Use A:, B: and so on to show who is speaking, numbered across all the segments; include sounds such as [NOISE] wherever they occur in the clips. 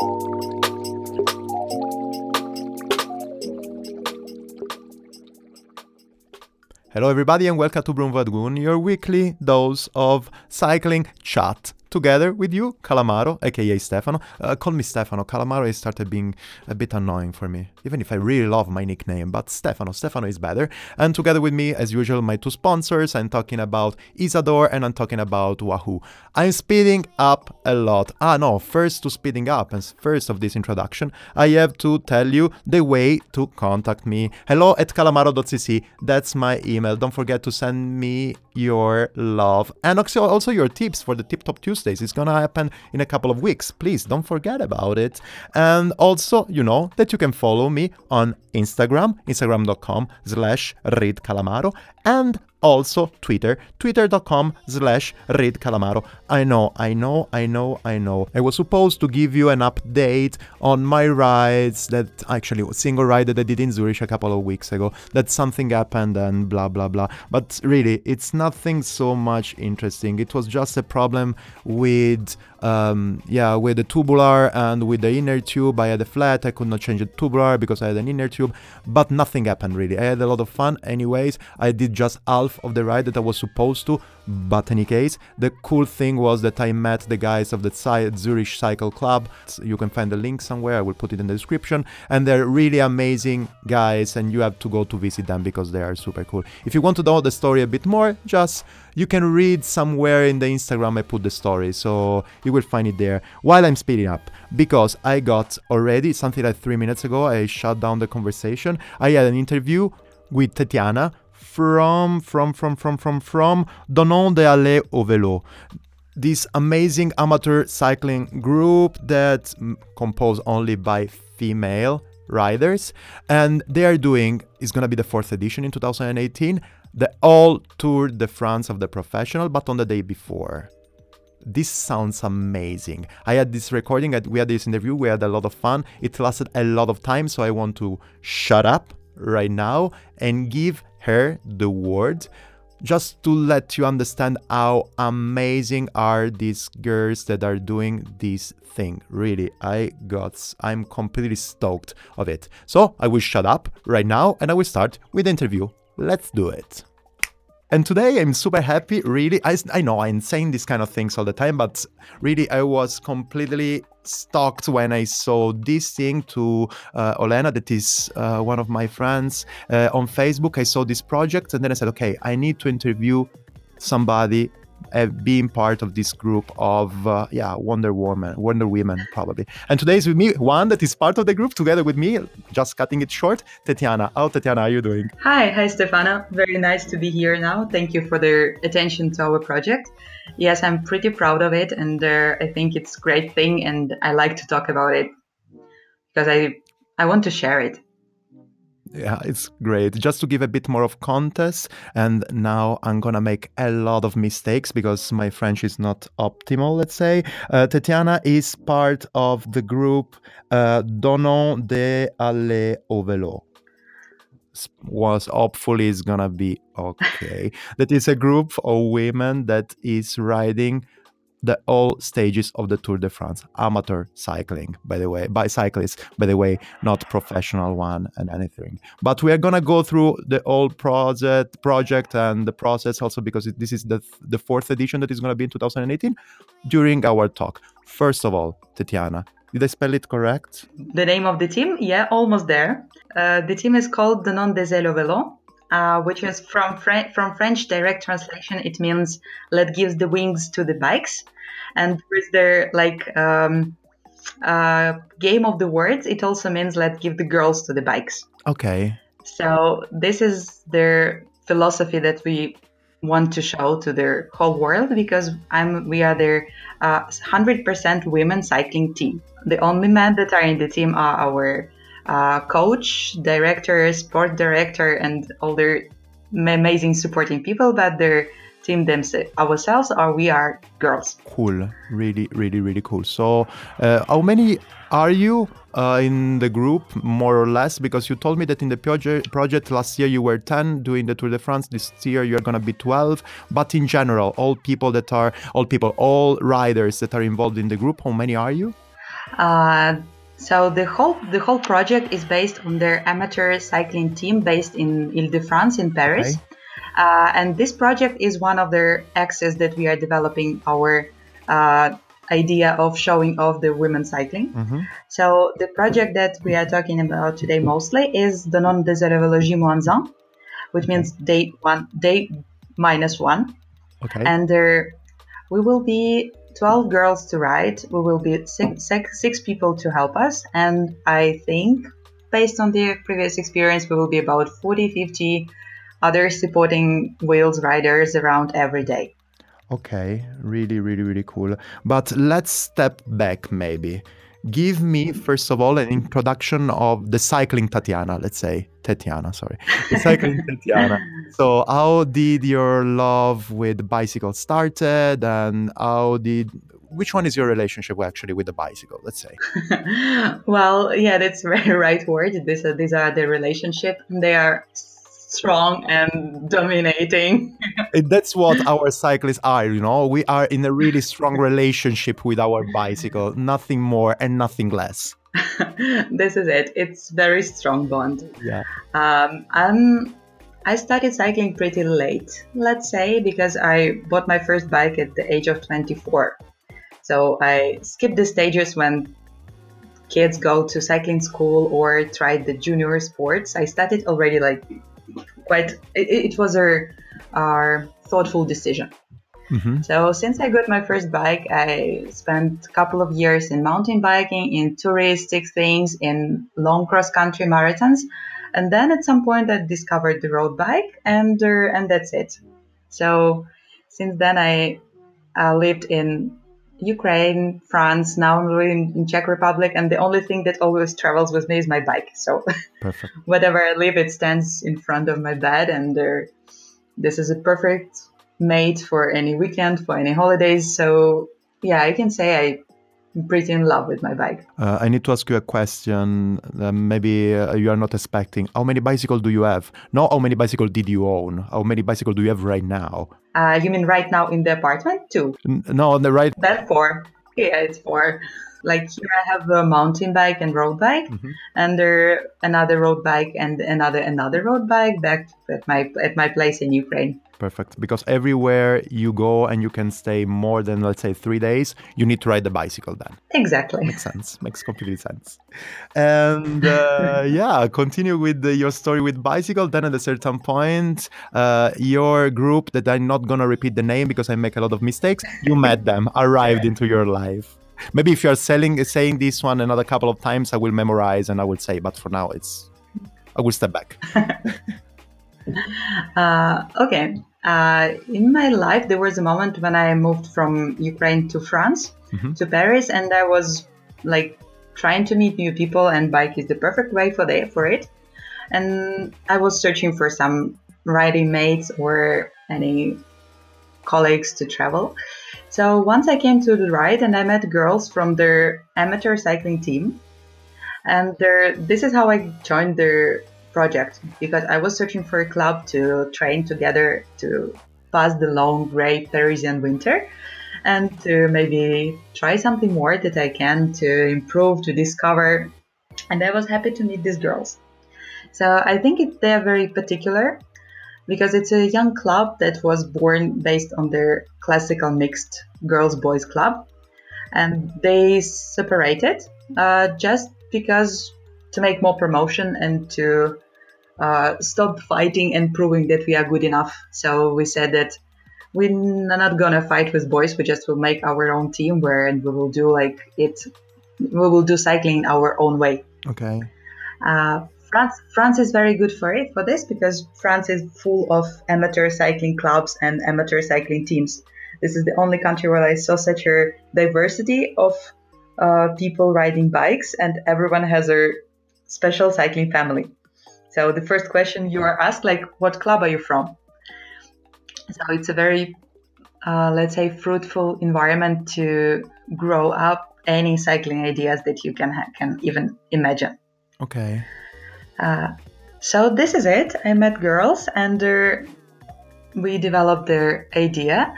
A: Hello, everybody, and welcome to Broom Vadgun, your weekly dose of cycling chat together with you, Calamaro, aka Stefano. Uh, call me Stefano. Calamaro has started being a bit annoying for me, even if I really love my nickname. But Stefano, Stefano is better. And together with me, as usual, my two sponsors. I'm talking about Isadore and I'm talking about Wahoo. I'm speeding up a lot. Ah, no, first to speeding up, and first of this introduction, I have to tell you the way to contact me. Hello at calamaro.cc. That's my email. Don't forget to send me your love and also your tips for the Tip Top It's gonna happen in a couple of weeks. Please don't forget about it. And also, you know that you can follow me on Instagram, instagram.com slash readcalamaro, and also Twitter, twitter.com slash readcalamaro. I know, I know, I know, I know. I was supposed to give you an update on my rides that actually a single ride that I did in Zurich a couple of weeks ago. That something happened and blah blah blah. But really, it's nothing so much interesting. It was just a problem with um, yeah, with the tubular and with the inner tube, I had a flat. I could not change the tubular because I had an inner tube, but nothing happened really. I had a lot of fun. Anyways, I did just half of the ride that I was supposed to, but any case, the cool thing was that I met the guys of the Zurich Cycle Club. You can find the link somewhere. I will put it in the description. And they're really amazing guys, and you have to go to visit them because they are super cool. If you want to know the story a bit more, just you can read somewhere in the Instagram I put the story, so you will find it there while I'm speeding up. Because I got already something like three minutes ago, I shut down the conversation. I had an interview with Tatiana from from from from from from Donnons des Elles au Vélo this amazing amateur cycling group that composed only by female riders and they are doing is going to be the fourth edition in 2018 the all Tour de France of the professional, but on the day before. This sounds amazing. I had this recording, we had this interview, we had a lot of fun. It lasted a lot of time, so I want to shut up right now and give her the word just to let you understand how amazing are these girls that are doing this thing really i got i'm completely stoked of it so i will shut up right now and i will start with the interview Let's do it. And today I'm super happy, really. I, I know I'm saying these kind of things all the time, but really I was completely stoked when I saw this thing to uh, Olena, that is uh, one of my friends uh, on Facebook. I saw this project and then I said, okay, I need to interview somebody uh, being part of this group of uh, yeah Wonder Woman, Wonder Women probably. And today is with me one that is part of the group together with me. Just cutting it short, Tatiana. How Tatiana are you doing?
B: Hi, hi Stefano. Very nice to be here now. Thank you for the attention to our project. Yes, I'm pretty proud of it, and uh, I think it's a great thing, and I like to talk about it because I I want to share it.
A: Yeah, it's great. Just to give a bit more of context, and now I'm gonna make a lot of mistakes because my French is not optimal, let's say. Uh, Tatiana is part of the group uh, Donnons des Elles au Vélo. Was hopefully is gonna be okay. [LAUGHS] that is a group of women that is riding the all stages of the Tour de France, amateur cycling, by the way, by cyclists, by the way, not professional one and anything. But we are gonna go through the whole project, project and the process also because this is the the fourth edition that is gonna be in 2018. During our talk, first of all, Tatiana, did I spell it correct?
B: The name of the team, yeah, almost there. Uh, the team is called Donnons des Elles au Vélo, uh, which is from Fre- from French direct translation. It means "let gives the wings to the bikes," and with their like um, uh, game of the words, it also means "let give the girls to the bikes."
A: Okay.
B: So this is their philosophy that we want to show to their whole world because I'm we are their uh, 100% women cycling team. The only men that are in the team are our uh, coach, director, sport director, and all their amazing supporting people, but their team themselves ourselves or we are girls.
A: Cool, really, really, really cool. So, uh, how many are you uh, in the group, more or less? Because you told me that in the project, project last year you were 10 doing the Tour de France. This year you're gonna be 12. But in general, all people that are, all people, all riders that are involved in the group, how many are you?
B: Uh, so the whole the whole project is based on their amateur cycling team based in Ile-de-France in Paris.
A: Okay.
B: Uh, and this project is one of their axes that we are developing our uh, idea of showing off the women cycling.
A: Mhm.
B: So the project that we are talking about today mostly is the non désirabilité moins un, which means day one, day minus one,
A: Okay.
B: and there we will be 12 girls to ride. We will be six, six, six people to help us, and I think based on the previous experience, we will be about 40, 50 other supporting wheels riders around every day.
A: Okay, really, really, really cool. But let's step back maybe. Give me, first of all, an introduction of the cycling Tatiana, let's say. Tatiana, sorry. The cycling [LAUGHS] Tatiana. So, how did your love with bicycle started and how did which one is your relationship actually with the bicycle, let's say? [LAUGHS]
B: well, yeah, that's [LAUGHS] very right word. These are, uh, these are the relationship. They are strong and dominating. [LAUGHS]
A: And That's what our cyclists are, you know. We are in a really strong relationship with our bicycle, nothing more and nothing less. [LAUGHS]
B: this is it. It's very strong bond.
A: Yeah.
B: Um, I'm, I started cycling pretty late, let's say, because I bought my first bike at the age of 24. So I skipped the stages when kids go to cycling school or tried the junior sports. I started already like quite, it, it was a, a thoughtful decision.
A: hmm
B: So since I got my first bike, I spent a couple of years in mountain biking, in touristic things, in long cross country marathons, and then at some point I discovered the road bike, and uh, and that's it. So since then I uh, lived in Ukraine, France. Now I'm living in Czech Republic, and the only thing that always travels with me is my bike. So
A: Perfect. [LAUGHS]
B: wherever I live, it stands in front of my bed, and uh, this is a perfect mate for any weekend, for any holidays. So yeah, I can say I'm pretty in love with my bike.
A: Uh, I need to ask you a question. Uh, maybe uh, you are not expecting. How many bicycles do you have? Not how many bicycles did you own? How many bicycles do you have right now?
B: Uh, you mean right now in the apartment Two.
A: N- no, on the right.
B: That four? Yeah, it's four. Like here, I have a mountain bike and road bike,
A: Mhm.
B: and there another road bike and another another road bike back at my at my place in Ukraine.
A: Perfect. Because everywhere you go and you can stay more than let's say three days, you need to ride the bicycle. Then
B: Exactly.
A: makes sense. Makes complete sense. And uh, [LAUGHS] yeah, continue with the, your story with bicycle. Then at a certain point, uh, your group that I'm not gonna repeat the name because I make a lot of mistakes. You met them, arrived into your life. Maybe if you are selling saying this one another couple of times, I will memorize and I will say. But for now, it's I will step back. [LAUGHS]
B: Uh, okay. Uh, in my life, there was a moment when I moved from Ukraine to France,
A: Mhm.
B: to Paris, and I was like trying to meet new people, and bike is the perfect way for the, for it. And I was searching for some riding mates or any colleagues to travel. So once I came to the ride, and I met girls from their amateur cycling team, and this is how I joined their project because I was searching for a club to train together to pass the long gray Parisian winter and to maybe try something more that I can to improve, to discover. And I was happy to meet these girls. So I think it, they are very particular because it's a young club that was born based on their classical mixed girls boys club. And they separated uh, just because to make more promotion and to uh, stop fighting and proving that we are good enough. So we said that we're not gonna fight with boys. We just will make our own team where and we will do like it. We will do cycling our own way.
A: Okay.
B: Uh, France, France is very good for it for this because France is full of amateur cycling clubs and amateur cycling teams. This is the only country where I saw such a diversity of uh, people riding bikes, and everyone has a special cycling family. So the first question you are asked, like, what club are you from? So it's a very, uh, let's say, fruitful environment to grow up any cycling ideas that you can ha- can even imagine.
A: Okay.
B: Uh, so this is it. I met girls and uh, we developed their idea.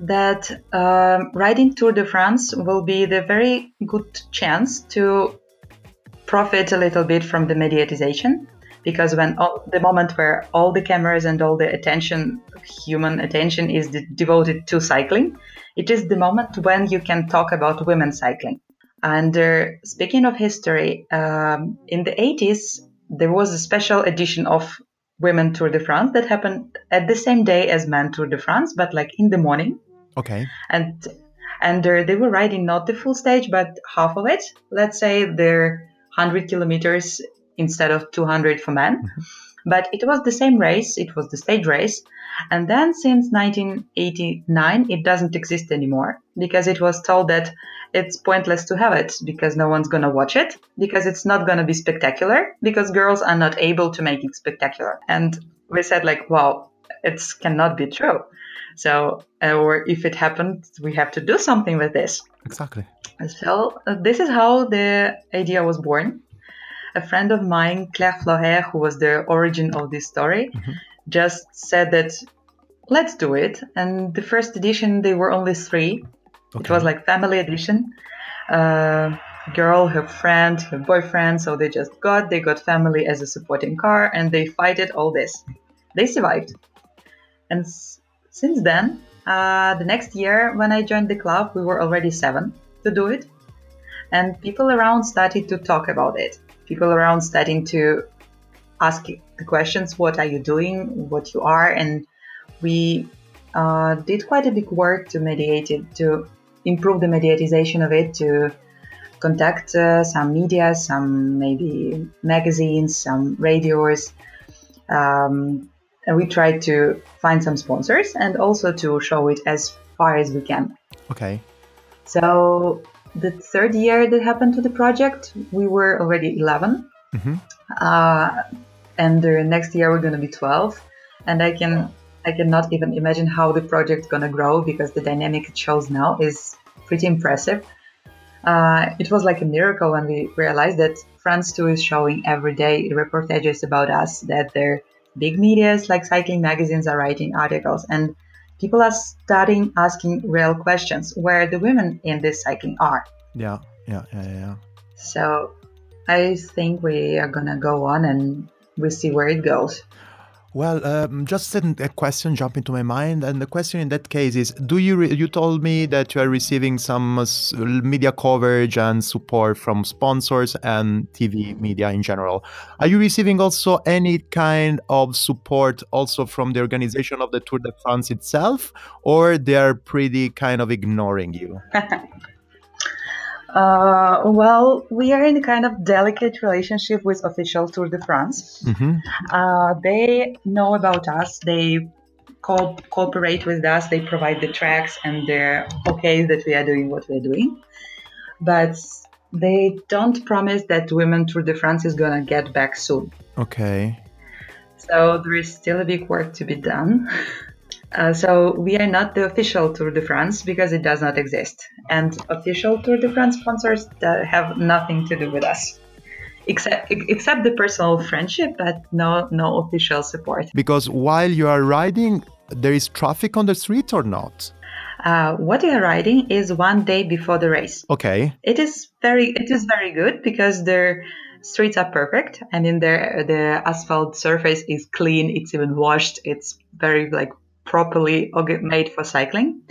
B: that um, riding Tour de France will be the very good chance to profit a little bit from the mediatization because when all, the moment where all the cameras and all the attention human attention is de- devoted to cycling it is the moment when you can talk about women cycling. And uh, speaking of history um, in the 80s there was a special edition of women tour de france that happened at the same day as men tour de france but like in the morning.
A: Okay.
B: and and uh, they were riding not the full stage but half of it. Let's say they're 100 kilometers instead of 200 for men. Mm-hmm. But it was the same race it was the stage race. And then since 1989 it doesn't exist anymore because it was told that it's pointless to have it because no one's going to watch it because it's not going to be spectacular because girls are not able to make it spectacular. And we said like wow it cannot be true so, uh, or if it happened, we have to do something with this.
A: Exactly.
B: So, uh, this is how the idea was born. A friend of mine, Claire Floret, who was the origin of this story, just said that let's do it. And the first edition, they were only three. It was like family edition. Uh, girl, her friend, her boyfriend. So they just got, they got family as a supporting car and they fighted all this. They survived. And since then, uh, the next year when I joined the club, we were already seven to do it. And people around started to talk about it. People around starting to ask the questions what are you doing, what you are. And we uh, did quite a big work to mediate it, to improve the mediatization of it, to contact uh, some media, some maybe magazines, some radios. Um, and we try to find some sponsors and also to show it as far as we can.
A: Okay.
B: So the third year that happened to the project, we were already 11.
A: Mhm.
B: Uh, and the next year we're going to be 12. And I can I cannot even imagine how the project's going to grow because the dynamic it shows now is pretty impressive. Uh, it was like a miracle when we realized that France 2 is showing every day reportages about us, that their big medias like cycling magazines are writing articles, and people are starting asking real questions where the women in this cycling are.
A: Yeah. Yeah. Yeah. Yeah.
B: So I think we are gonna go on and we see where it goes.
A: Well, um, just a question jumped into my mind, and the question in that case is: Do you you told me that you are receiving some uh, media coverage and support from sponsors and TV media in general? Are you receiving also any kind of support also from the organization of the Tour de France itself, or they are pretty kind of ignoring you? [LAUGHS]
B: Uh, well, we are in a kind of delicate relationship with official Tour de France.
A: hmm
B: Uh, they know about us. They co- cooperate with us. They provide the tracks, and they're okay that we are doing what we're doing. But they don't promise that Women Tour de France is gonna get back soon.
A: Okay.
B: So there is still a big work to be done. [LAUGHS] Uh, so we are not the official Tour de France because it does not exist, and official Tour de France sponsors that have nothing to do with us, except except the personal friendship, but no no official support.
A: Because while you are riding, there is traffic on the street or not?
B: Uh, what we are riding is one day before the race.
A: Okay.
B: It is very it is very good because the streets are perfect and in there the asphalt surface is clean. It's even washed. It's very like properly made for cycling,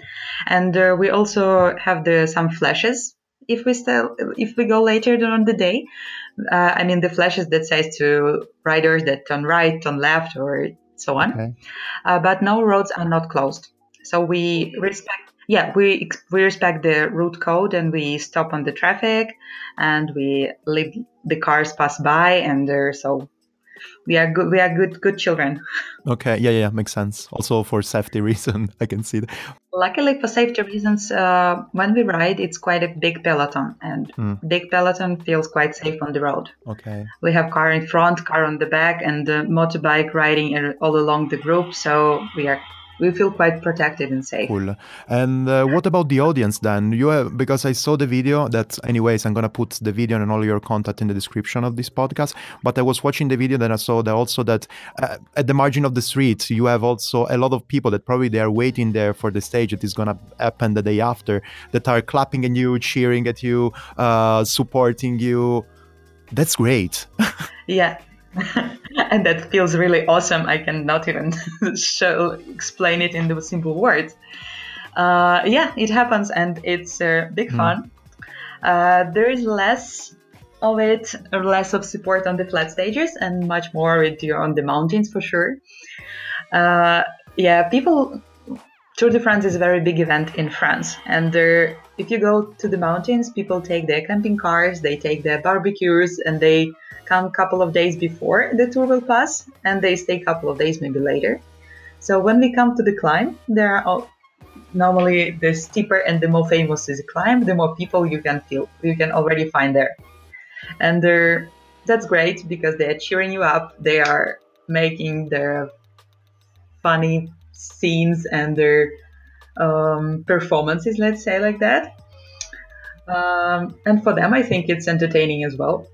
B: and uh, we also have the some flashes. If we still if we go later during the day, uh, I mean the flashes that says to riders that turn right, turn left, or so on
A: Okay.
B: uh, but no roads are not closed. So we respect, yeah, we we respect the route code and we stop on the traffic, and we leave the cars pass by, and uh, so we are good. We are good good children.
A: Okay. Yeah. Yeah. Makes sense. Also for safety [LAUGHS] reason, I can see that.
B: Luckily, for safety reasons, uh, when we ride, it's quite a big peloton, and
A: Hmm.
B: big peloton feels quite safe on the road.
A: Okay.
B: We have car in front, car on the back, and the motorbike riding uh, all along the group. So we are we feel quite protected and safe.
A: Cool. And uh, what about the audience then? You have because I saw the video. That anyways, I'm gonna put the video and all your contact in the description of this podcast. But I was watching the video, then I saw that also that uh, at the margin of the street, you have also a lot of people that probably they are waiting there for the stage that is gonna happen the day after, that are clapping at you, cheering at you, uh, supporting you. That's great. [LAUGHS]
B: yeah, [LAUGHS] and that feels really awesome. I cannot even [LAUGHS] show explain it in the simple words. Uh, yeah, it happens, and it's uh, big mm. fun. Uh, there is less of it, or less of support on the flat stages, and much more with you on the mountains for sure. Uh, yeah, people. Tour de France is a very big event in France, and there, if you go to the mountains, people take their camping cars, they take their barbecues, and they come a couple of days before the tour will pass and they stay a couple of days maybe later. So when we come to the climb, there are all, normally the steeper and the more famous is the climb, the more people you can feel you can already find there. And they're, that's great because they are cheering you up, they are making their funny scenes and their um, performances, let's say like that. Um, and for them, I think it's entertaining as well.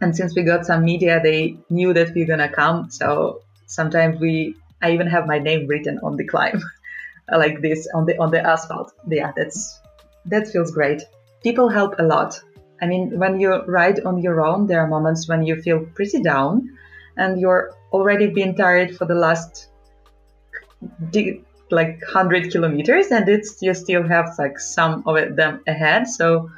B: And since we got some media, they knew that we are gonna come. So sometimes we, I even have my name written on the climb, [LAUGHS] like this on the on the asphalt. Yeah, that's that feels great. People help a lot. I mean, when you ride on your own, there are moments when you feel pretty down, and you're already been tired for the last like 100 kilometers and it's you still have like some of them ahead. So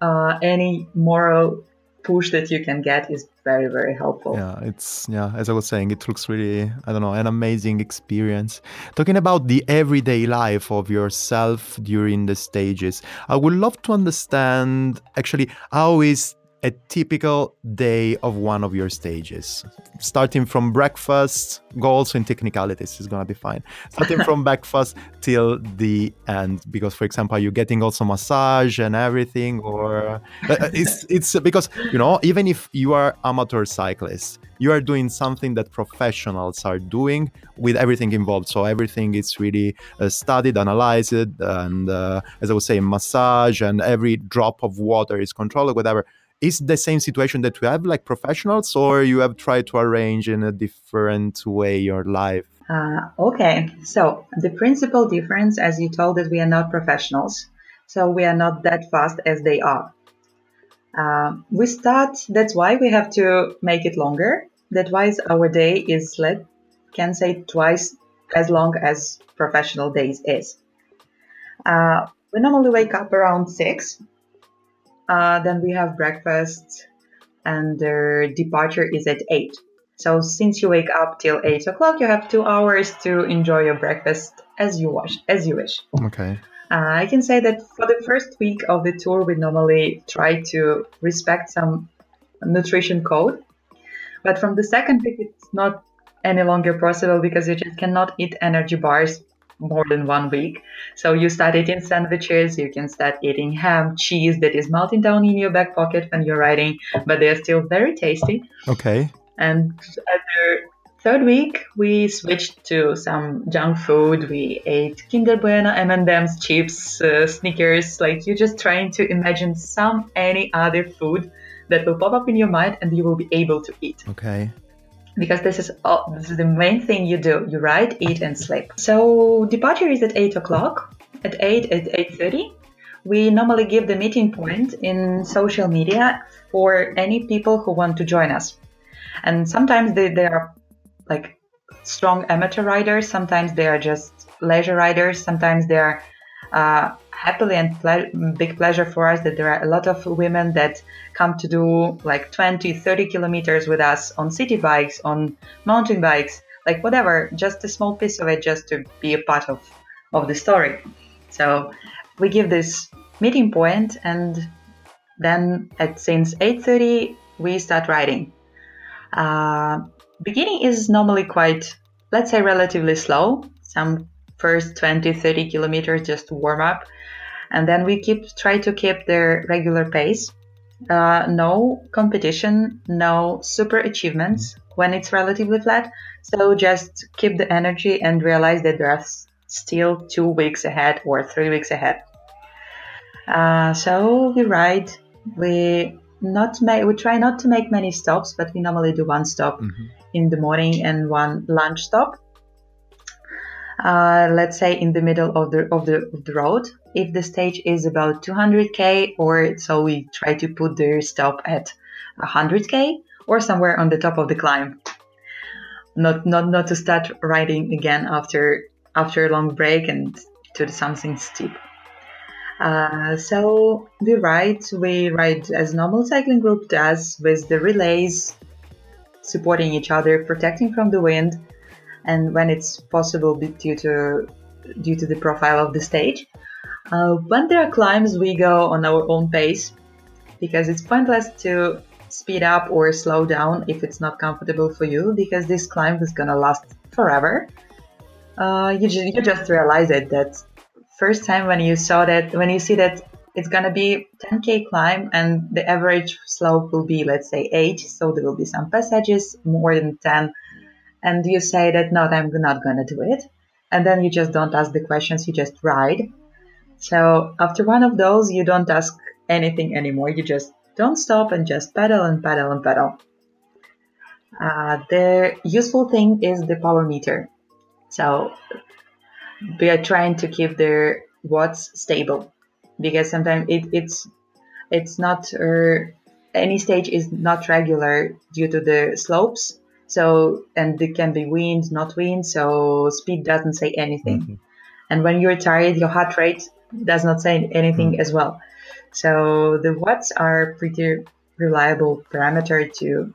B: uh, any moral push that you can get is very very helpful.
A: Yeah it's yeah as i was saying it looks really i don't know an amazing experience. Talking about the everyday life of yourself during the stages i would love to understand actually how is a typical day of one of your stages. Starting from breakfast goals and technicalities is gonna be fine. Starting from [LAUGHS] breakfast till the end because for example you're getting also massage and everything or uh, uh, it's [LAUGHS] it's because you know even if you are amateur cyclists you are doing something that professionals are doing with everything involved. So everything is really uh, studied analyzed and uh, as i was saying massage and every drop of water is controlled whatever is the same situation that we have like professionals or you have tried to arrange in a different way your life?
B: Uh, okay. So the principal difference as you told that we are not professionals. So we are not that fast as they are. Uh, we start that's why we have to make it longer. That why our day is let can say twice as long as professional days is. Uh, we normally wake up around six uh, then we have breakfast, and their departure is at 8. So since you wake up till 8 o'clock, you have two hours to enjoy your breakfast as you wish. As you wish.
A: Okay.
B: Uh, I can say that for the first week of the tour, we normally try to respect some nutrition code. But from the second week, it's not any longer possible because you just cannot eat energy bars more than one week. So you start eating sandwiches, you can start eating ham, cheese that is melting down in your back pocket when you're riding, but they're still very tasty.
A: Okay.
B: And at the third week, we switched to some junk food. We ate Kinder Bueno, M&M's, chips, uh, Snickers. Like you're just trying to imagine some any other food that will pop up in your mind and you will be able to eat.
A: Okay
B: because this is all, this is the main thing you do. You ride, eat, and sleep. So departure is at eight o'clock. At eight at eight thirty, we normally give the meeting point in social media for any people who want to join us. And sometimes they, they are like strong amateur riders. Sometimes they are just leisure riders. Sometimes they are uh, happily and ple- big pleasure for us that there are a lot of women that come to do like 20 30 kilometers with us on city bikes on mountain bikes like whatever just a small piece of it just to be a part of of the story. So we give this meeting point and then at since 8.30 we start riding. Uh, beginning is normally quite let's say relatively slow. Some first 20 30 kilometers just to warm up and then we keep try to keep their regular pace uh, no competition no super achievements when it's relatively flat. So just keep the energy and realize that there's still two weeks ahead or three weeks ahead. Uh, so we ride. We not make. We try not to make many stops, but we normally do one stop
A: Mm-hmm.
B: in the morning and one lunch stop. Uh, let's say in the middle of the of the of the road. If the stage is about 200k, or so we try to put the stop at 100k or somewhere on the top of the climb. Not not not to start riding again after after a long break and to something steep. Uh, so we ride, we ride as normal cycling group does with the relays supporting each other, protecting from the wind, and when it's possible due to due to the profile of the stage. Uh, when there are climbs, we go on our own pace because it's pointless to speed up or slow down if it's not comfortable for you because this climb is gonna last forever. Uh, you, ju- you just realize it that first time when you saw that when you see that it's gonna be 10k climb and the average slope will be let's say 8 so there will be some passages more than 10 and you say that no i'm not gonna do it. And then you just don't ask the questions you just ride. So after one of those you don't ask anything anymore. You just don't stop and just pedal and pedal and pedal. Uh, the useful thing is the power meter. So we are trying to keep the watts stable because sometimes it, it's it's not uh, any stage is not regular due to the slopes so and it can be wind not wind so speed doesn't say anything
A: Mhm.
B: and when you're tired your heart rate does not say anything as well so the watts are pretty reliable parameter to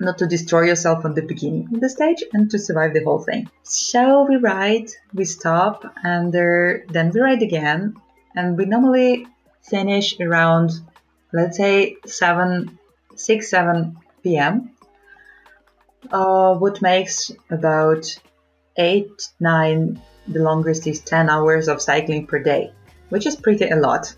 B: not to destroy yourself on the beginning of the stage and to survive the whole thing. So we ride, we stop, and then we ride again, and we normally finish around, let's say seven, six, seven p.m. Uh, what makes about eight, nine. The longest is ten hours of cycling per day, which is pretty a lot.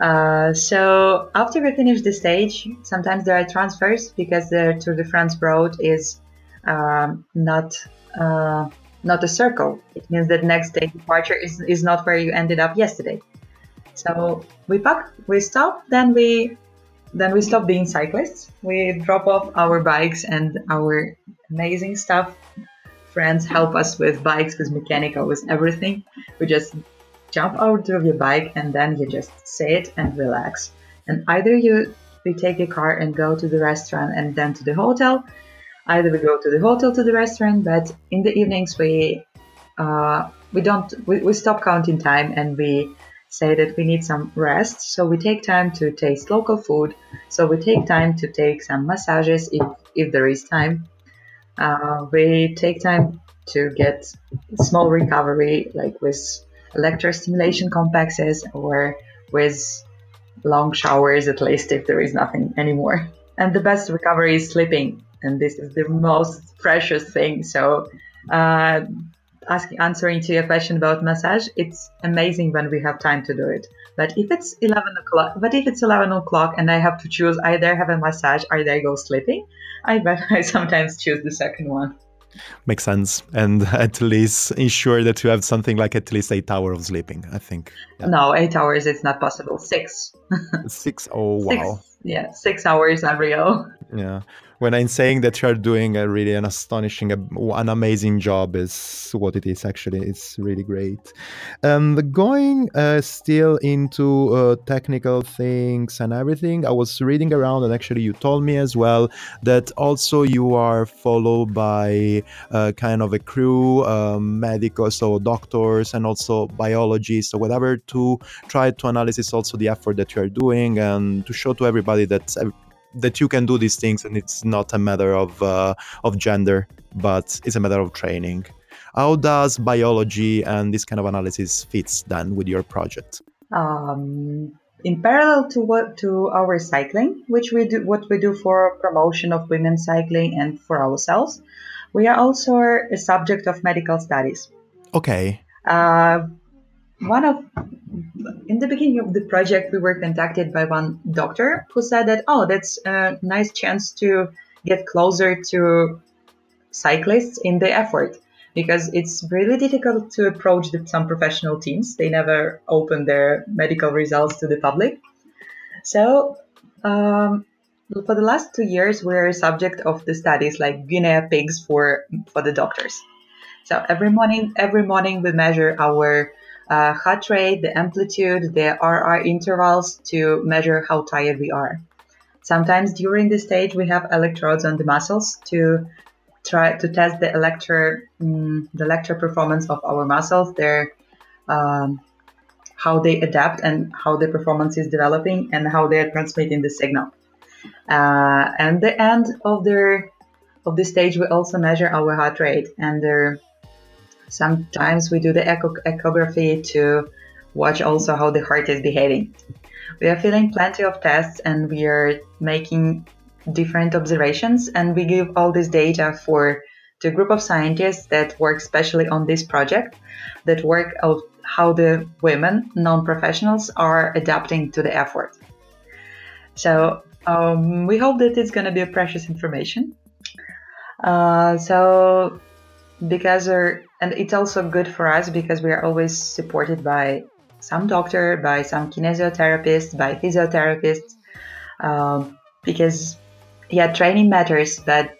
B: Uh, so after we finish the stage, sometimes there are transfers because the Tour de France road is um, not uh, not a circle. It means that next day departure is, is not where you ended up yesterday. So we pack, we stop, then we then we stop being cyclists. We drop off our bikes and our amazing stuff. Friends help us with bikes, with mechanical, with everything. We just jump out of your bike and then you just sit and relax. And either you we take a car and go to the restaurant and then to the hotel. Either we go to the hotel to the restaurant, but in the evenings we uh, we don't we, we stop counting time and we say that we need some rest. So we take time to taste local food. So we take time to take some massages if if there is time. Uh, we take time to get small recovery, like with electrostimulation complexes or with long showers, at least if there is nothing anymore. And the best recovery is sleeping, and this is the most precious thing. So, uh, asking answering to your question about massage, it's amazing when we have time to do it. But if it's eleven o'clock, but if it's eleven o'clock and I have to choose either have a massage, or either go sleeping, I bet [LAUGHS] I sometimes choose the second one.
A: Makes sense. And at least ensure that you have something like at least eight hours of sleeping, I think. Yeah.
B: No, eight hours it's not possible. Six. [LAUGHS]
A: Six. Oh,
B: Six.
A: wow.
B: Yeah, six hours every hour.
A: Yeah. When I'm saying that you are doing a really an astonishing, an amazing job is what it is actually. It's really great. Um, going uh, still into uh, technical things and everything, I was reading around and actually you told me as well that also you are followed by uh, kind of a crew, um, medical, so doctors and also biologists or whatever to try to analyze also the effort that you are doing and to show to everybody that that you can do these things and it's not a matter of uh, of gender but it's a matter of training. How does biology and this kind of analysis fits then with your project?
B: Um, in parallel to what to our cycling, which we do, what we do for promotion of women cycling and for ourselves, we are also a subject of medical studies.
A: okay.
B: Uh, one of in the beginning of the project, we were contacted by one doctor who said that, oh, that's a nice chance to get closer to cyclists in the effort because it's really difficult to approach the, some professional teams. They never open their medical results to the public. So, um, for the last two years, we're subject of the studies like guinea pigs for for the doctors. So every morning, every morning we measure our uh, heart rate, the amplitude, the RR intervals to measure how tired we are. Sometimes during this stage we have electrodes on the muscles to try to test the electro um, the electro performance of our muscles, their um, how they adapt and how the performance is developing and how they are transmitting the signal. Uh, and the end of the of the stage, we also measure our heart rate, and there, sometimes we do the echo, echography to watch also how the heart is behaving. We are filling plenty of tests, and we are making different observations, and we give all this data for a group of scientists that work specially on this project, that work out how the women, non-professionals, are adapting to the effort. So um, we hope that it's going to be a precious information. Uh, so, because and it's also good for us because we are always supported by some doctor, by some kinesiotherapist, by physiotherapist, um, because yeah, training matters, but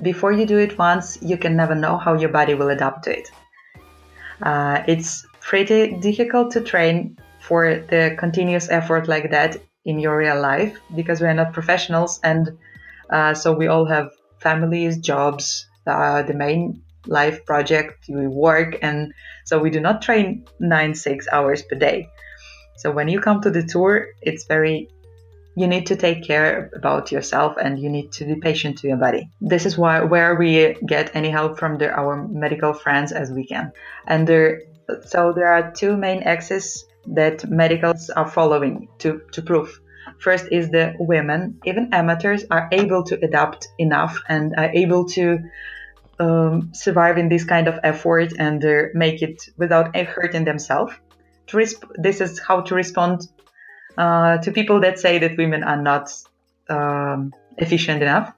B: before you do it once, you can never know how your body will adapt to it. Uh, it's pretty difficult to train for the continuous effort like that in your real life because we are not professionals and uh, so we all have families jobs uh, the main life project we work and so we do not train nine six hours per day. So when you come to the tour it's very you need to take care about yourself and you need to be patient to your body. This is why where we get any help from the, our medical friends as we can. And there so there are two main axes that medicals are following to, to prove. First is the women, even amateurs, are able to adapt enough and are able to um, survive in this kind of effort and uh, make it without hurting themselves. Resp- this is how to respond uh, to people that say that women are not um, efficient enough.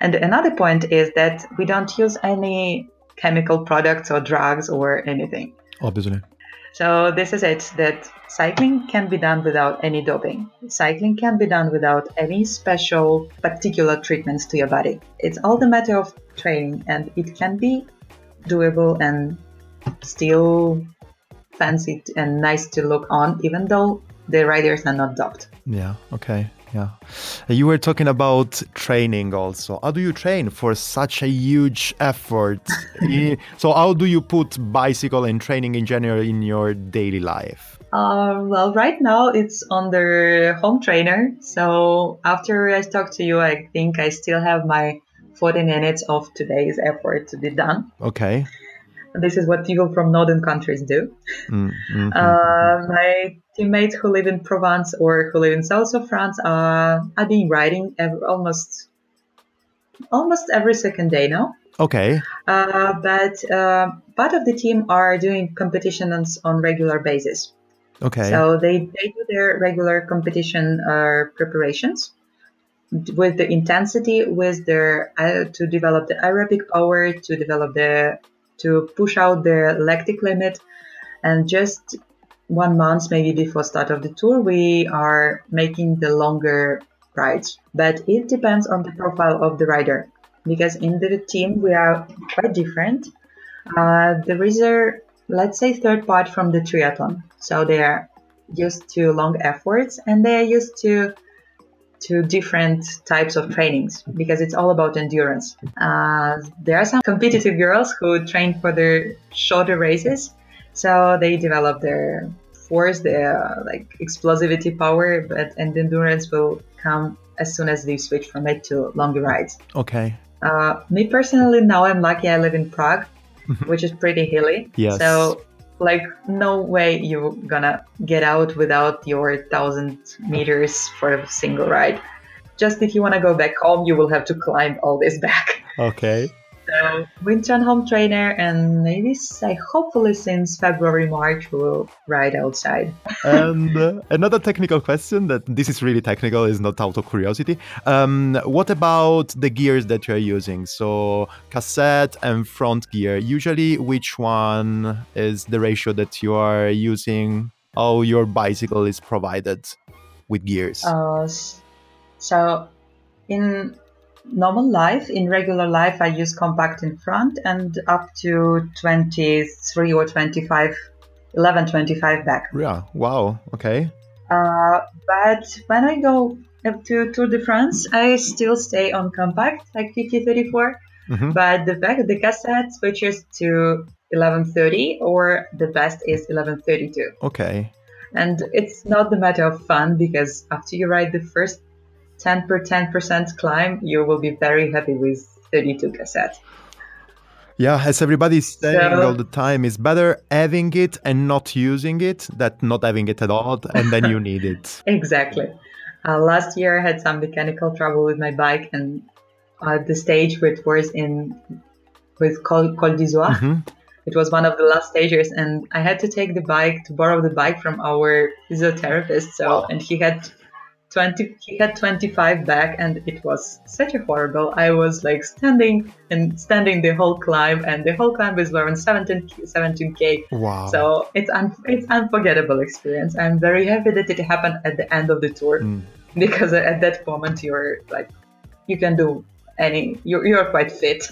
B: And another point is that we don't use any chemical products or drugs or anything.
A: Obviously.
B: So this is it that cycling can be done without any doping. Cycling can be done without any special particular treatments to your body. It's all the matter of training and it can be doable and still fancy and nice to look on even though the riders are not doped.
A: Yeah, okay. Yeah. Uh, you were talking about training also. How do you train for such a huge effort? [LAUGHS] so, how do you put bicycle and training in general in your daily life?
B: Uh, well, right now it's on the home trainer. So, after I talk to you, I think I still have my 40 minutes of today's effort to be done.
A: Okay.
B: This is what people from northern countries do. Mm, mm-hmm. uh, my teammates who live in Provence or who live in south of France uh, I've been riding every, almost almost every second day now.
A: Okay.
B: Uh, but uh, part of the team are doing competitions on regular basis.
A: Okay.
B: So they, they do their regular competition uh, preparations with the intensity, with their uh, to develop the aerobic power, to develop the to push out the lactic limit, and just one month maybe before start of the tour we are making the longer rides. But it depends on the profile of the rider because in the team we are quite different. Uh, there is a let's say third part from the triathlon so they are used to long efforts and they are used to to different types of trainings because it's all about endurance uh, there are some competitive girls who train for their shorter races so they develop their force, their like explosivity power, but and endurance will come as soon as they switch from it to longer rides.
A: Okay.
B: Uh, me personally, now I'm lucky. I live in Prague. [LAUGHS] which is pretty hilly.
A: Yes.
B: So like no way you're gonna get out without your thousand meters for a single ride. Just if you want to go back home, you will have to climb all this back.
A: Okay.
B: So winter home trainer, and maybe I hopefully since February March we will ride outside. [LAUGHS]
A: and uh, another technical question that this is really technical is not out of curiosity. Um, what about the gears that you are using? So cassette and front gear. Usually, which one is the ratio that you are using? How your bicycle is provided with gears?
B: Uh, so in normal life, in regular life, I use compact in front and up to 23 or 25, 11, 25 back.
A: Yeah, wow, okay.
B: Uh, but when I go up to Tour de France, I still stay on compact, like 5034. Mm-hmm. But the back, the cassette switches to 1130 or the best is 1132.
A: Okay.
B: And it's not the matter of fun because after you ride the first 10 per 10% climb, you will be very happy with 32 cassette.
A: Yeah, as everybody's saying so, all the time, it's better having it and not using it than not having it at all, and then you need it. [LAUGHS]
B: exactly. Uh, last year, I had some mechanical trouble with my bike, and uh, the stage which was in with Col, Col d'Izoard, mm-hmm. it was one of the last stages, and I had to take the bike to borrow the bike from our physiotherapist. So, wow. and he had 20 he had 25 back and it was such a horrible i was like standing and standing the whole climb and the whole climb is around 17 17k
A: wow.
B: So it's un- it's unforgettable experience. I'm very happy that it happened at the end of the tour mm. because at that moment you're like you can do any you're, you're quite fit.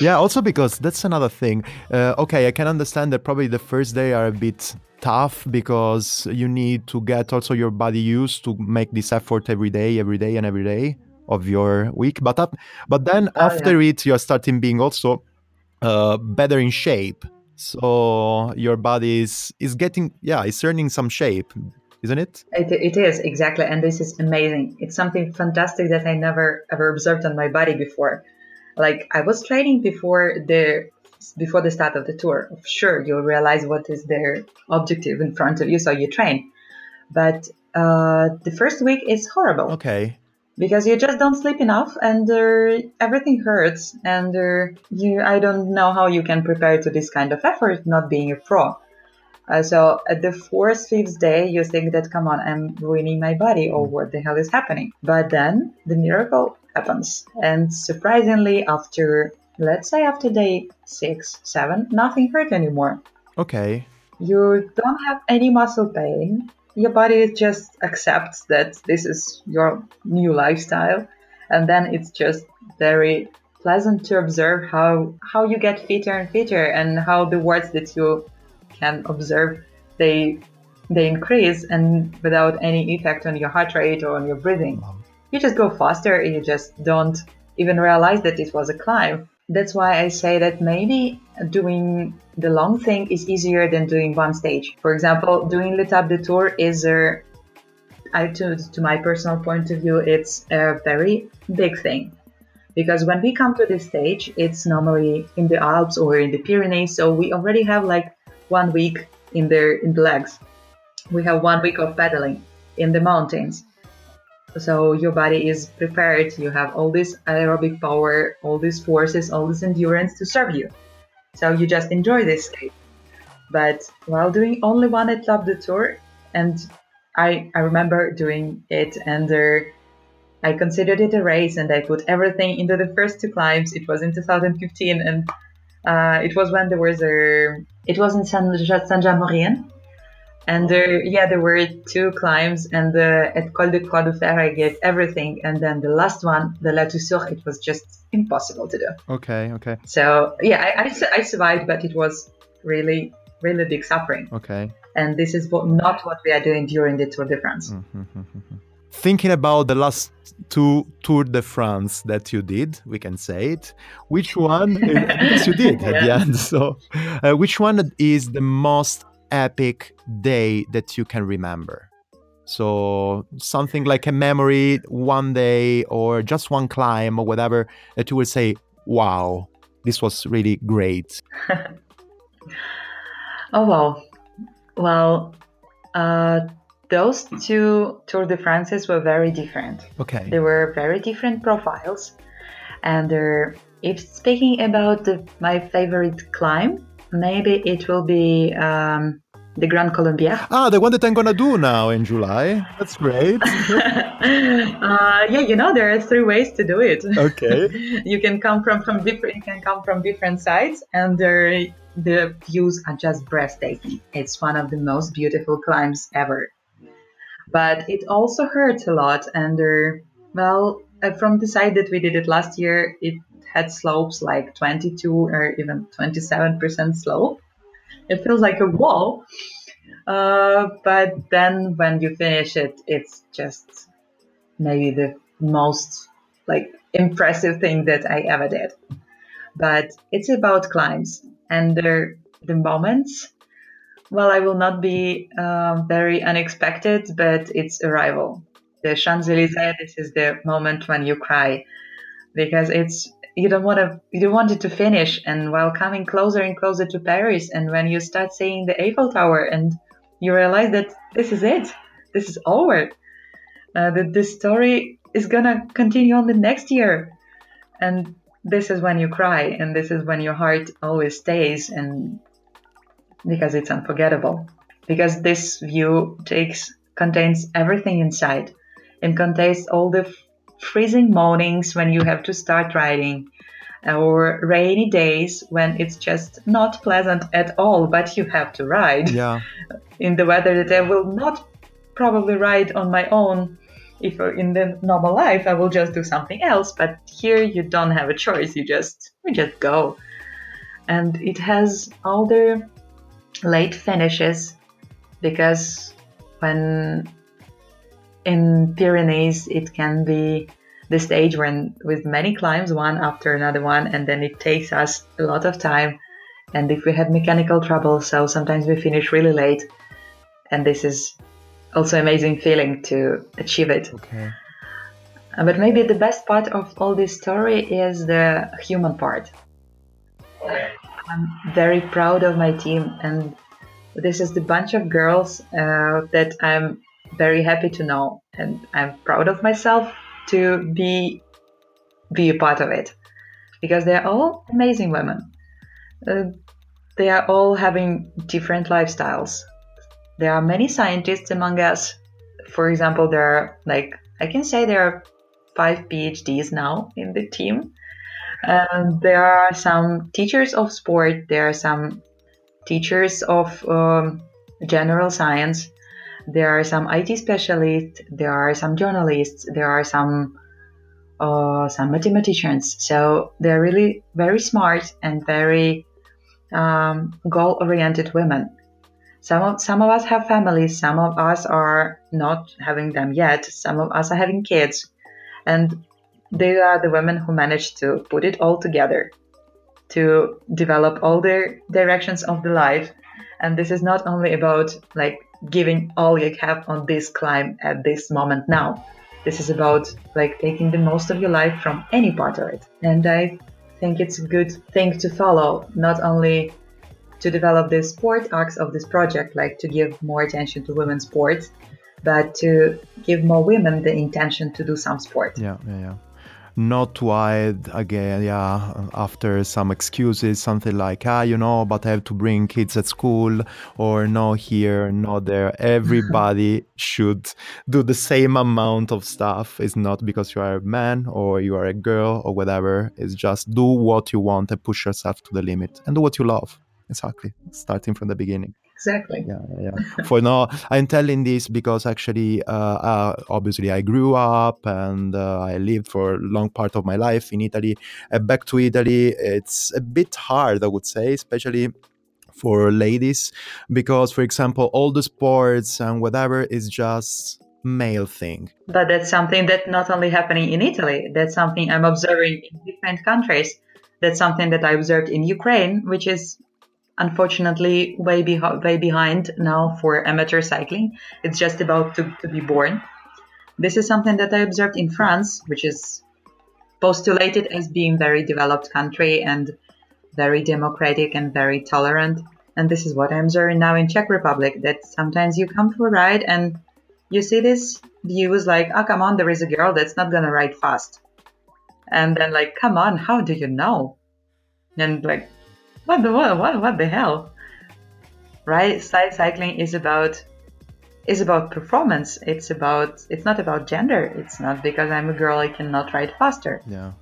A: Yeah also because that's another thing. Uh, okay i can understand that probably the first day are a bit tough because you need to get also your body used to make this effort every day, every day, and every day of your week. But up, but then oh, after yeah. it, you're starting being also uh, better in shape. So your body is is getting yeah, it's earning some shape, isn't it?
B: it? It is exactly, and this is amazing. It's something fantastic that I never ever observed on my body before. Like I was training before the before the start of the tour. Sure, you'll realize what is their objective in front of you, so you train. But uh, the first week is horrible.
A: Okay.
B: Because you just don't sleep enough, and uh, everything hurts, and uh, you I don't know how you can prepare to this kind of effort, not being a pro. Uh, so at the fourth, fifth day, you think that, come on, I'm ruining my body, or what the hell is happening? But then the miracle happens. And surprisingly, after let's say after day six, seven, nothing hurt anymore.
A: Okay.
B: You don't have any muscle pain. Your body just accepts that this is your new lifestyle. And then it's just very pleasant to observe how, how you get fitter and fitter and how the words that you can observe, they, they increase and without any effect on your heart rate or on your breathing. You just go faster and you just don't even realize that it was a climb that's why I say that maybe doing the long thing is easier than doing one stage. For example, doing L'Etape de Tour is a, I, to, to my personal point of view, it's a very big thing. Because when we come to this stage, it's normally in the Alps or in the Pyrenees, so we already have like one week in the in the legs. We have one week of pedaling in the mountains so your body is prepared. You have all this aerobic power all these forces all this endurance to serve you. So you just enjoy this state but while doing only one Etape de Tour and I, I remember doing it and I considered it a race and I put everything into the first two climbs. It was in 2015 and uh, it was when there was a, it was in San, San Jean and there, yeah, there were two climbs, and the, at Col de Croix de Fer, I gave everything, and then the last one, the La Toussuire, it was just impossible to do.
A: Okay, okay.
B: So yeah, I, I, I survived, but it was really, really big suffering.
A: Okay.
B: And this is what, not what we are doing during the Tour de France. Mm-hmm. mm-hmm, mm-hmm.
A: Thinking about the last two Tour de France that you did, we can say it. Which one? [LAUGHS] yes, you did at yeah. the end. So, uh, which one is the most epic day that you can remember. So something like a memory one day or just one climb or whatever that you will say, wow, this was really great. [LAUGHS]
B: oh, wow. Well, uh, those two Tour de France's were very different.
A: Okay.
B: They were very different profiles. And If speaking about the, my favorite climb, maybe it will be um, the Grand Colombière.
A: Ah, the one that I'm gonna do now in July. That's great. [LAUGHS]
B: uh, yeah, you know there are three ways to do it.
A: Okay. [LAUGHS]
B: you can come from from different. You can come from different sides, and there the views are just breathtaking. It's one of the most beautiful climbs ever. But it also hurts a lot, and there, well, uh, from the side that we did it last year, it had slopes like 22 or even 27% slope it feels like a wall. Uh, but then when you finish it, it's just maybe the most like impressive thing that I ever did. But it's about climbs and the, the moments. Well, I will not be um, very unexpected, but it's arrival. The Champs Elysees. This is the moment when you cry because it's you don't want to you don't want it to finish and while coming closer and closer to paris and when you start seeing the eiffel tower and you realize that this is it this is over uh, that this story is gonna continue on the next year. And this is when you cry and this is when your heart always stays and because it's unforgettable. Because this view takes contains everything inside. And contains all the freezing mornings when you have to start riding, or rainy days when it's just not pleasant at all, but you have to ride.
A: Yeah. [LAUGHS]
B: In the weather that I will not probably ride on my own. If uh, in the normal life I will just do something else, but here you don't have a choice. You just you just go, and it has all the late finishes because when in Pyrenees, it can be the stage when with many climbs, one after another one, and then it takes us a lot of time. And if we have mechanical trouble, so sometimes we finish really late, and this is also amazing feeling to achieve it.
A: Okay.
B: Uh, but maybe the best part of all this story is the human part. I'm very proud of my team, and this is the bunch of girls uh, that I'm very happy to know, and I'm proud of myself to be be a part of it because they're all amazing women. Uh, they are all having different lifestyles. There are many scientists among us. For example, there are like I can say there are five PhDs now in the team. And there are some teachers of sport. There are some teachers of um, general science there are some IT specialists, there are some journalists, there are some uh, some mathematicians. So they're really very smart and very um, goal-oriented women. Some of some of us have families. Some of us are not having them yet. Some of us are having kids, and they are the women who manage to put it all together, to develop all their directions of the life. And this is not only about like giving all you have on this climb at this moment now. This is about like taking the most of your life from any part of it. And I think it's a good thing to follow, not only to develop the sport arcs of this project, like to give more attention to women's sports, but to give more women the intention to do some sport.
A: Yeah, yeah, yeah not wide again, yeah, after some excuses, something like, ah, you know, but I have to bring kids at school, or no here, no there. Everybody [LAUGHS] should do the same amount of stuff. It's not because you are a man or you are a girl or whatever. It's just do what you want and push yourself to the limit and do what you love. Exactly, starting from the beginning
B: exactly.
A: Yeah, yeah. [LAUGHS] For now, I'm telling this because actually, uh, uh, obviously, I grew up and uh, I lived for a long part of my life in Italy. Uh, back to Italy, it's a bit hard, I would say, especially for ladies, because, for example, all the sports and whatever is just male thing.
B: But that's something that not only happening in Italy. That's something I'm observing in different countries. That's something that I observed in Ukraine, which is unfortunately way, be- way behind now for amateur cycling. It's just about to, to be born. This is something that I observed in France, which is postulated as being very developed country and very democratic and very tolerant. And this is what I'm observing now in Czech Republic, that sometimes you come to a ride and you see this views like, oh, come on, there is a girl that's not going to ride fast. And then like, come on, how do you know? And like, what the what what, what the hell? Right? Side cycling is about is about performance. It's about it's not about gender. It's not because I'm a girl I cannot ride faster.
A: Yeah.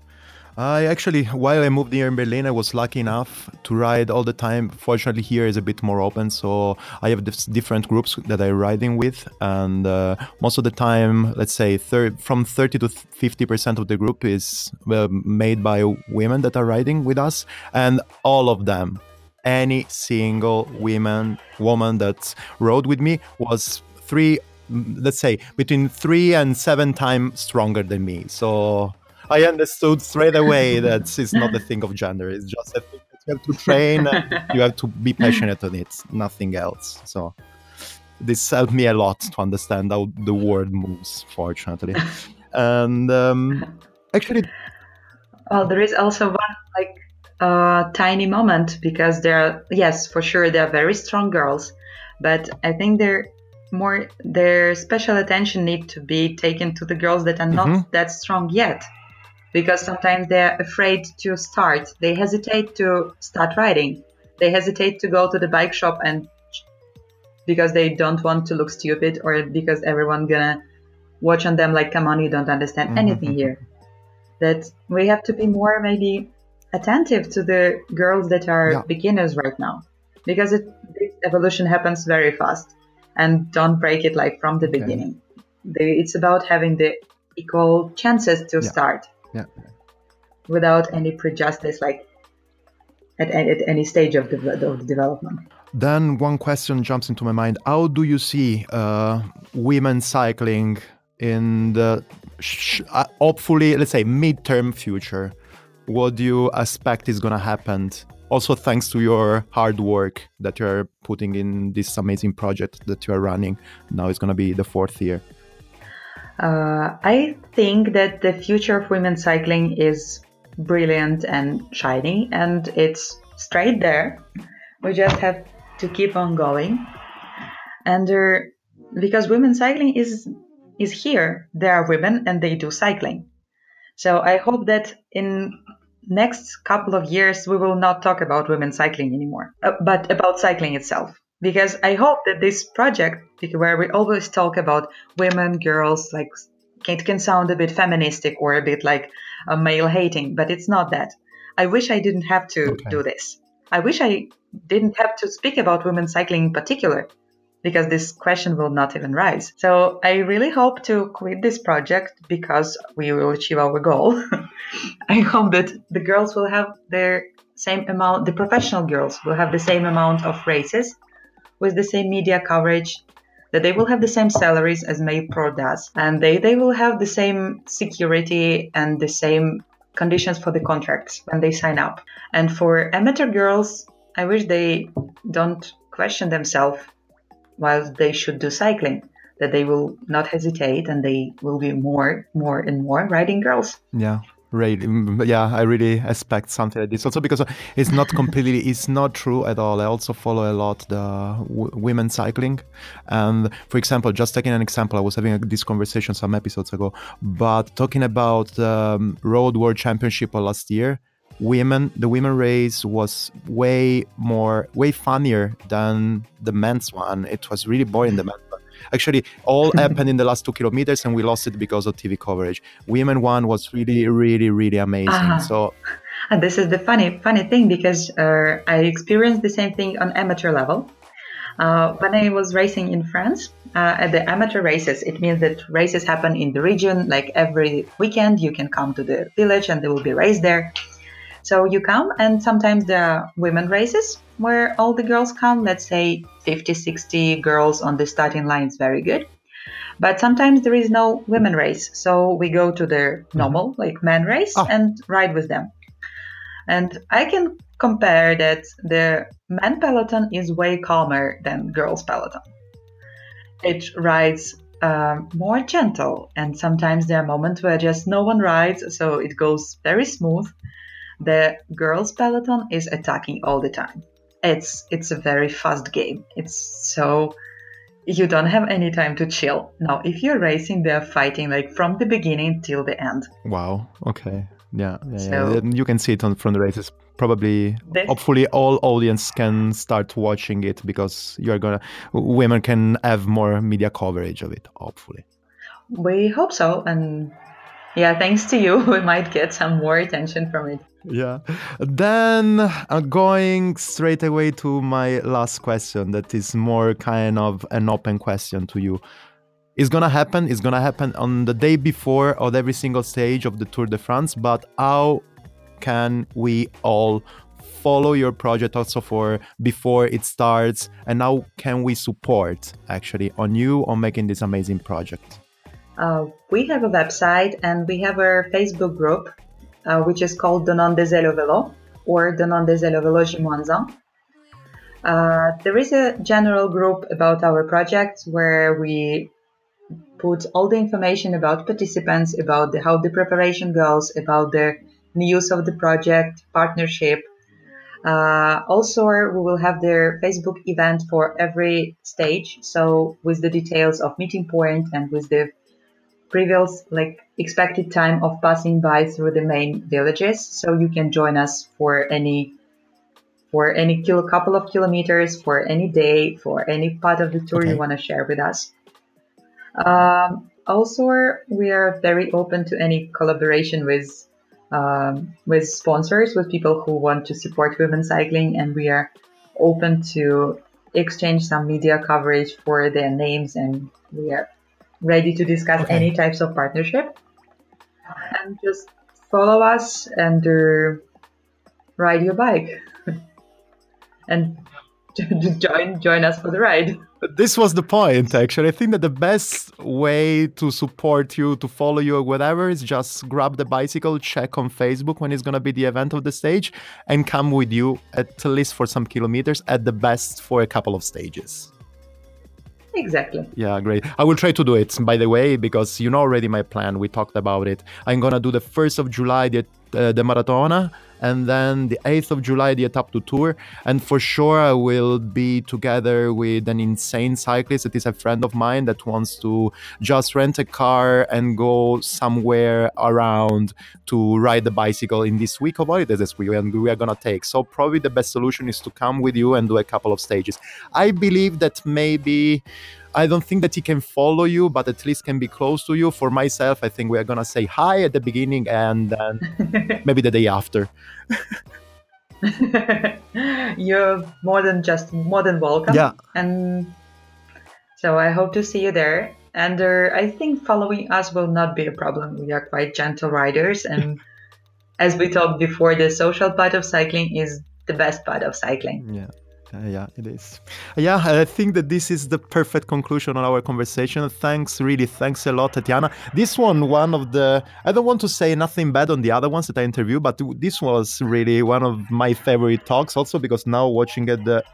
A: I actually, while I moved here in Berlin, I was lucky enough to ride all the time. Fortunately, here is a bit more open, so I have different groups that I'm riding with, and uh, most of the time, let's say thir- from 30 to 50 percent of the group is uh, made by women that are riding with us, and all of them, any single woman woman that rode with me was three, let's say between three and seven times stronger than me. So I understood straight away that it's not a thing of gender. It's just a thing that you have to train. [LAUGHS] you have to be passionate on it, nothing else. So this helped me a lot to understand how the world moves. Fortunately, and um, actually,
B: well, there is also one like uh, tiny moment because there are yes, for sure, there are very strong girls, but I think they're more their special attention need to be taken to the girls that are not mm-hmm. that strong yet because sometimes they're afraid to start. They hesitate to start riding. They hesitate to go to the bike shop and because they don't want to look stupid or because everyone gonna watch on them like, come on, you don't understand mm-hmm. anything here. That we have to be more maybe attentive to the girls that are yeah. beginners right now because it, this evolution happens very fast and don't break it like from the okay. beginning. it's about having the equal chances to yeah. start
A: yeah.
B: without any prejudice, like at, at any stage of the, of the development.
A: Then one question jumps into my mind: How do you see uh, women cycling in the sh- uh, hopefully, let's say, midterm future? What do you expect is going to happen? Also, thanks to your hard work that you're putting in this amazing project that you are running. Now it's going to be the fourth year.
B: Uh, I think that the future of women's cycling is brilliant and shiny, and it's straight there. We just have to keep on going, and uh, because women's cycling is is here, there are women and they do cycling. So I hope that in next couple of years we will not talk about women cycling anymore, uh, but about cycling itself because I hope that this project, where we always talk about women, girls, like it can sound a bit feministic or a bit like a male hating, but it's not that. I wish I didn't have to okay. do this. I wish I didn't have to speak about women cycling in particular because this question will not even rise. So I really hope to quit this project because we will achieve our goal. [LAUGHS] I hope that the girls will have their same amount, the professional girls will have the same amount of races with the same media coverage, that they will have the same salaries as May Pro does, and they, they will have the same security and the same conditions for the contracts when they sign up. And for amateur girls, I wish they don't question themselves while they should do cycling that they will not hesitate and they will be more more and more riding girls
A: yeah Mm, yeah, I really expect something like this. Also because it's not completely, it's not true at all. I also follow a lot the women cycling, and for example, just taking an example, I was having a, this conversation some episodes ago, but talking about um, Road World Championship last year. Women, the women race was way more, way funnier than the men's one. It was really boring. The men's Actually, all [LAUGHS] happened in the last two kilometers, and we lost it because of TV coverage. Women one was really, really, really amazing. Uh-huh. So. [LAUGHS]
B: And this is the funny, funny thing because uh, I experienced the same thing on amateur level. Uh, when I was racing in France uh, at the amateur races, it means that races happen in the region. Like every weekend, you can come to the village and there will be a race there. So you come, and sometimes there are women races where all the girls come. Let's say 50, 60 girls on the starting line is very good. But sometimes there is no women race, so we go to the mm-hmm. normal, like men race, oh. and ride with them. And I can compare that the men peloton is way calmer than girls peloton. It rides um, more gentle, and sometimes there are moments where just no one rides, so it goes very smooth the girls peloton is attacking all the time. It's it's a very fast game. It's so you don't have any time to chill. Now, if you're racing, they're fighting like from the beginning till the end.
A: Wow. Okay. Yeah, yeah,
B: So-
A: yeah. You can see it on from the races. Probably,
B: This-
A: hopefully, all audience can start watching it because you're gonna women can have more media coverage of it. Hopefully.
B: We hope so. And yeah, thanks to you, [LAUGHS] we might get some more attention from it.
A: Yeah. Then uh, going straight away to my last question, that is more kind of an open question to you. It's gonna happen. It's gonna happen on the day before of every single stage of the Tour de France. But how can we all follow your project also for before it starts, and how can we support actually on you on making this amazing project?
B: Uh, we have a website and we have our Facebook group, uh, which is called des Elles au Vélo or des Elles au Vélo J-1. Uh, there is a general group about our project where we put all the information about participants, about the, how the preparation goes, about the news of the project, partnership. Uh, also, we will have their Facebook event for every stage. So, with the details of meeting point and with the previous like expected time of passing by through the main villages so you can join us for any for any kilo, couple of kilometers for any day for any part of the tour
A: Okay.
B: you want to share with us um, also we are very open to any collaboration with um, with sponsors with people who want to support women cycling and we are open to exchange some media coverage for their names and we are ready to discuss
A: Okay.
B: any types of partnership and just follow us and uh, ride your bike [LAUGHS] and [LAUGHS] join join us for the ride
A: This was the point, actually. I think that the best way to support you, to follow you, or whatever, is just grab the bicycle, check on Facebook when it's gonna be the event of the stage, and come with you at least for some kilometers, at the best for a couple of stages.
B: Exactly
A: Yeah, great. I will try to do it, by the way, because you know already my plan. We talked about it. I'm gonna do the first of July the uh, the maratona, and then the 8th of July the Etape du Tour. And for sure, I will be together with an insane cyclist that is a friend of mine that wants to just rent a car and go somewhere around to ride the bicycle in this week of holidays that and we are gonna take. So probably the best solution is to come with you and do a couple of stages. I believe that maybe I don't think that he can follow you, but at least can be close to you. For myself, I think we are gonna say hi at the beginning and then [LAUGHS] maybe the day after. [LAUGHS]
B: You're more than just more than welcome.
A: Yeah.
B: And so I hope to see you there. And uh, I think following us will not be a problem. We are quite gentle riders, and [LAUGHS] as we talked before, the social part of cycling is the best part of cycling.
A: Yeah. Uh, yeah, it is. Yeah, I think that this is the perfect conclusion on our conversation. Thanks, really, thanks a lot, Tatiana. This one, one of the, I don't want to say nothing bad on the other ones that I interviewed, but this was really one of my favorite talks also because now watching at the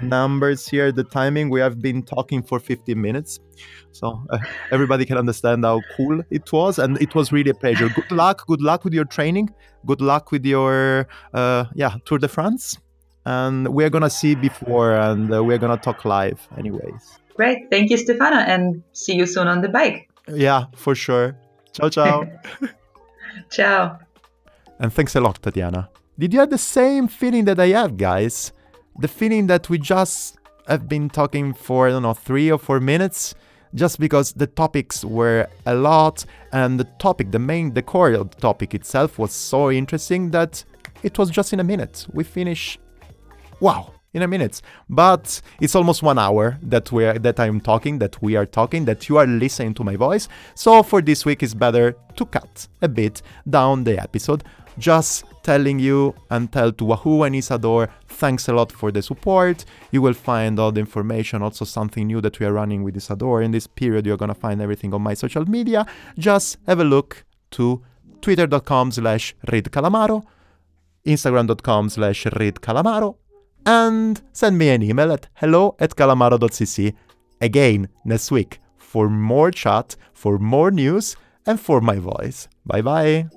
A: numbers here, the timing, we have been talking for 15 minutes. So uh, everybody can understand how cool it was. And it was really a pleasure. Good luck. Good luck with your training. Good luck with your, uh, yeah, Tour de France and we're gonna see before and uh, we're gonna talk live anyways.
B: Great. Thank you, Stefano, and see you soon on the bike.
A: yeah for sure. Ciao ciao. [LAUGHS]
B: Ciao.
A: and thanks a lot tatiana. Did you have the same feeling that i have guys? The feeling that we just have been talking for i don't know three or four minutes? Just because the topics were a lot and the topic the main the core of the topic itself was so interesting that it was just in a minute. We finish wow. In a minute but it's almost one hour that we're that i'm talking that we are talking that you are listening to my voice. So for this week it's better to cut a bit down the episode. Just telling you and tell to wahoo and Isadore thanks a lot for the support. You will find all the information also something new that we are running with Isadore in this period you're gonna find everything on my social media. Just have a look to twitter.com slash read calamaro instagram.com slash read calamaro and send me an email at hello at calamaro.cc again next week for more chat, for more news, and for my voice. Bye bye.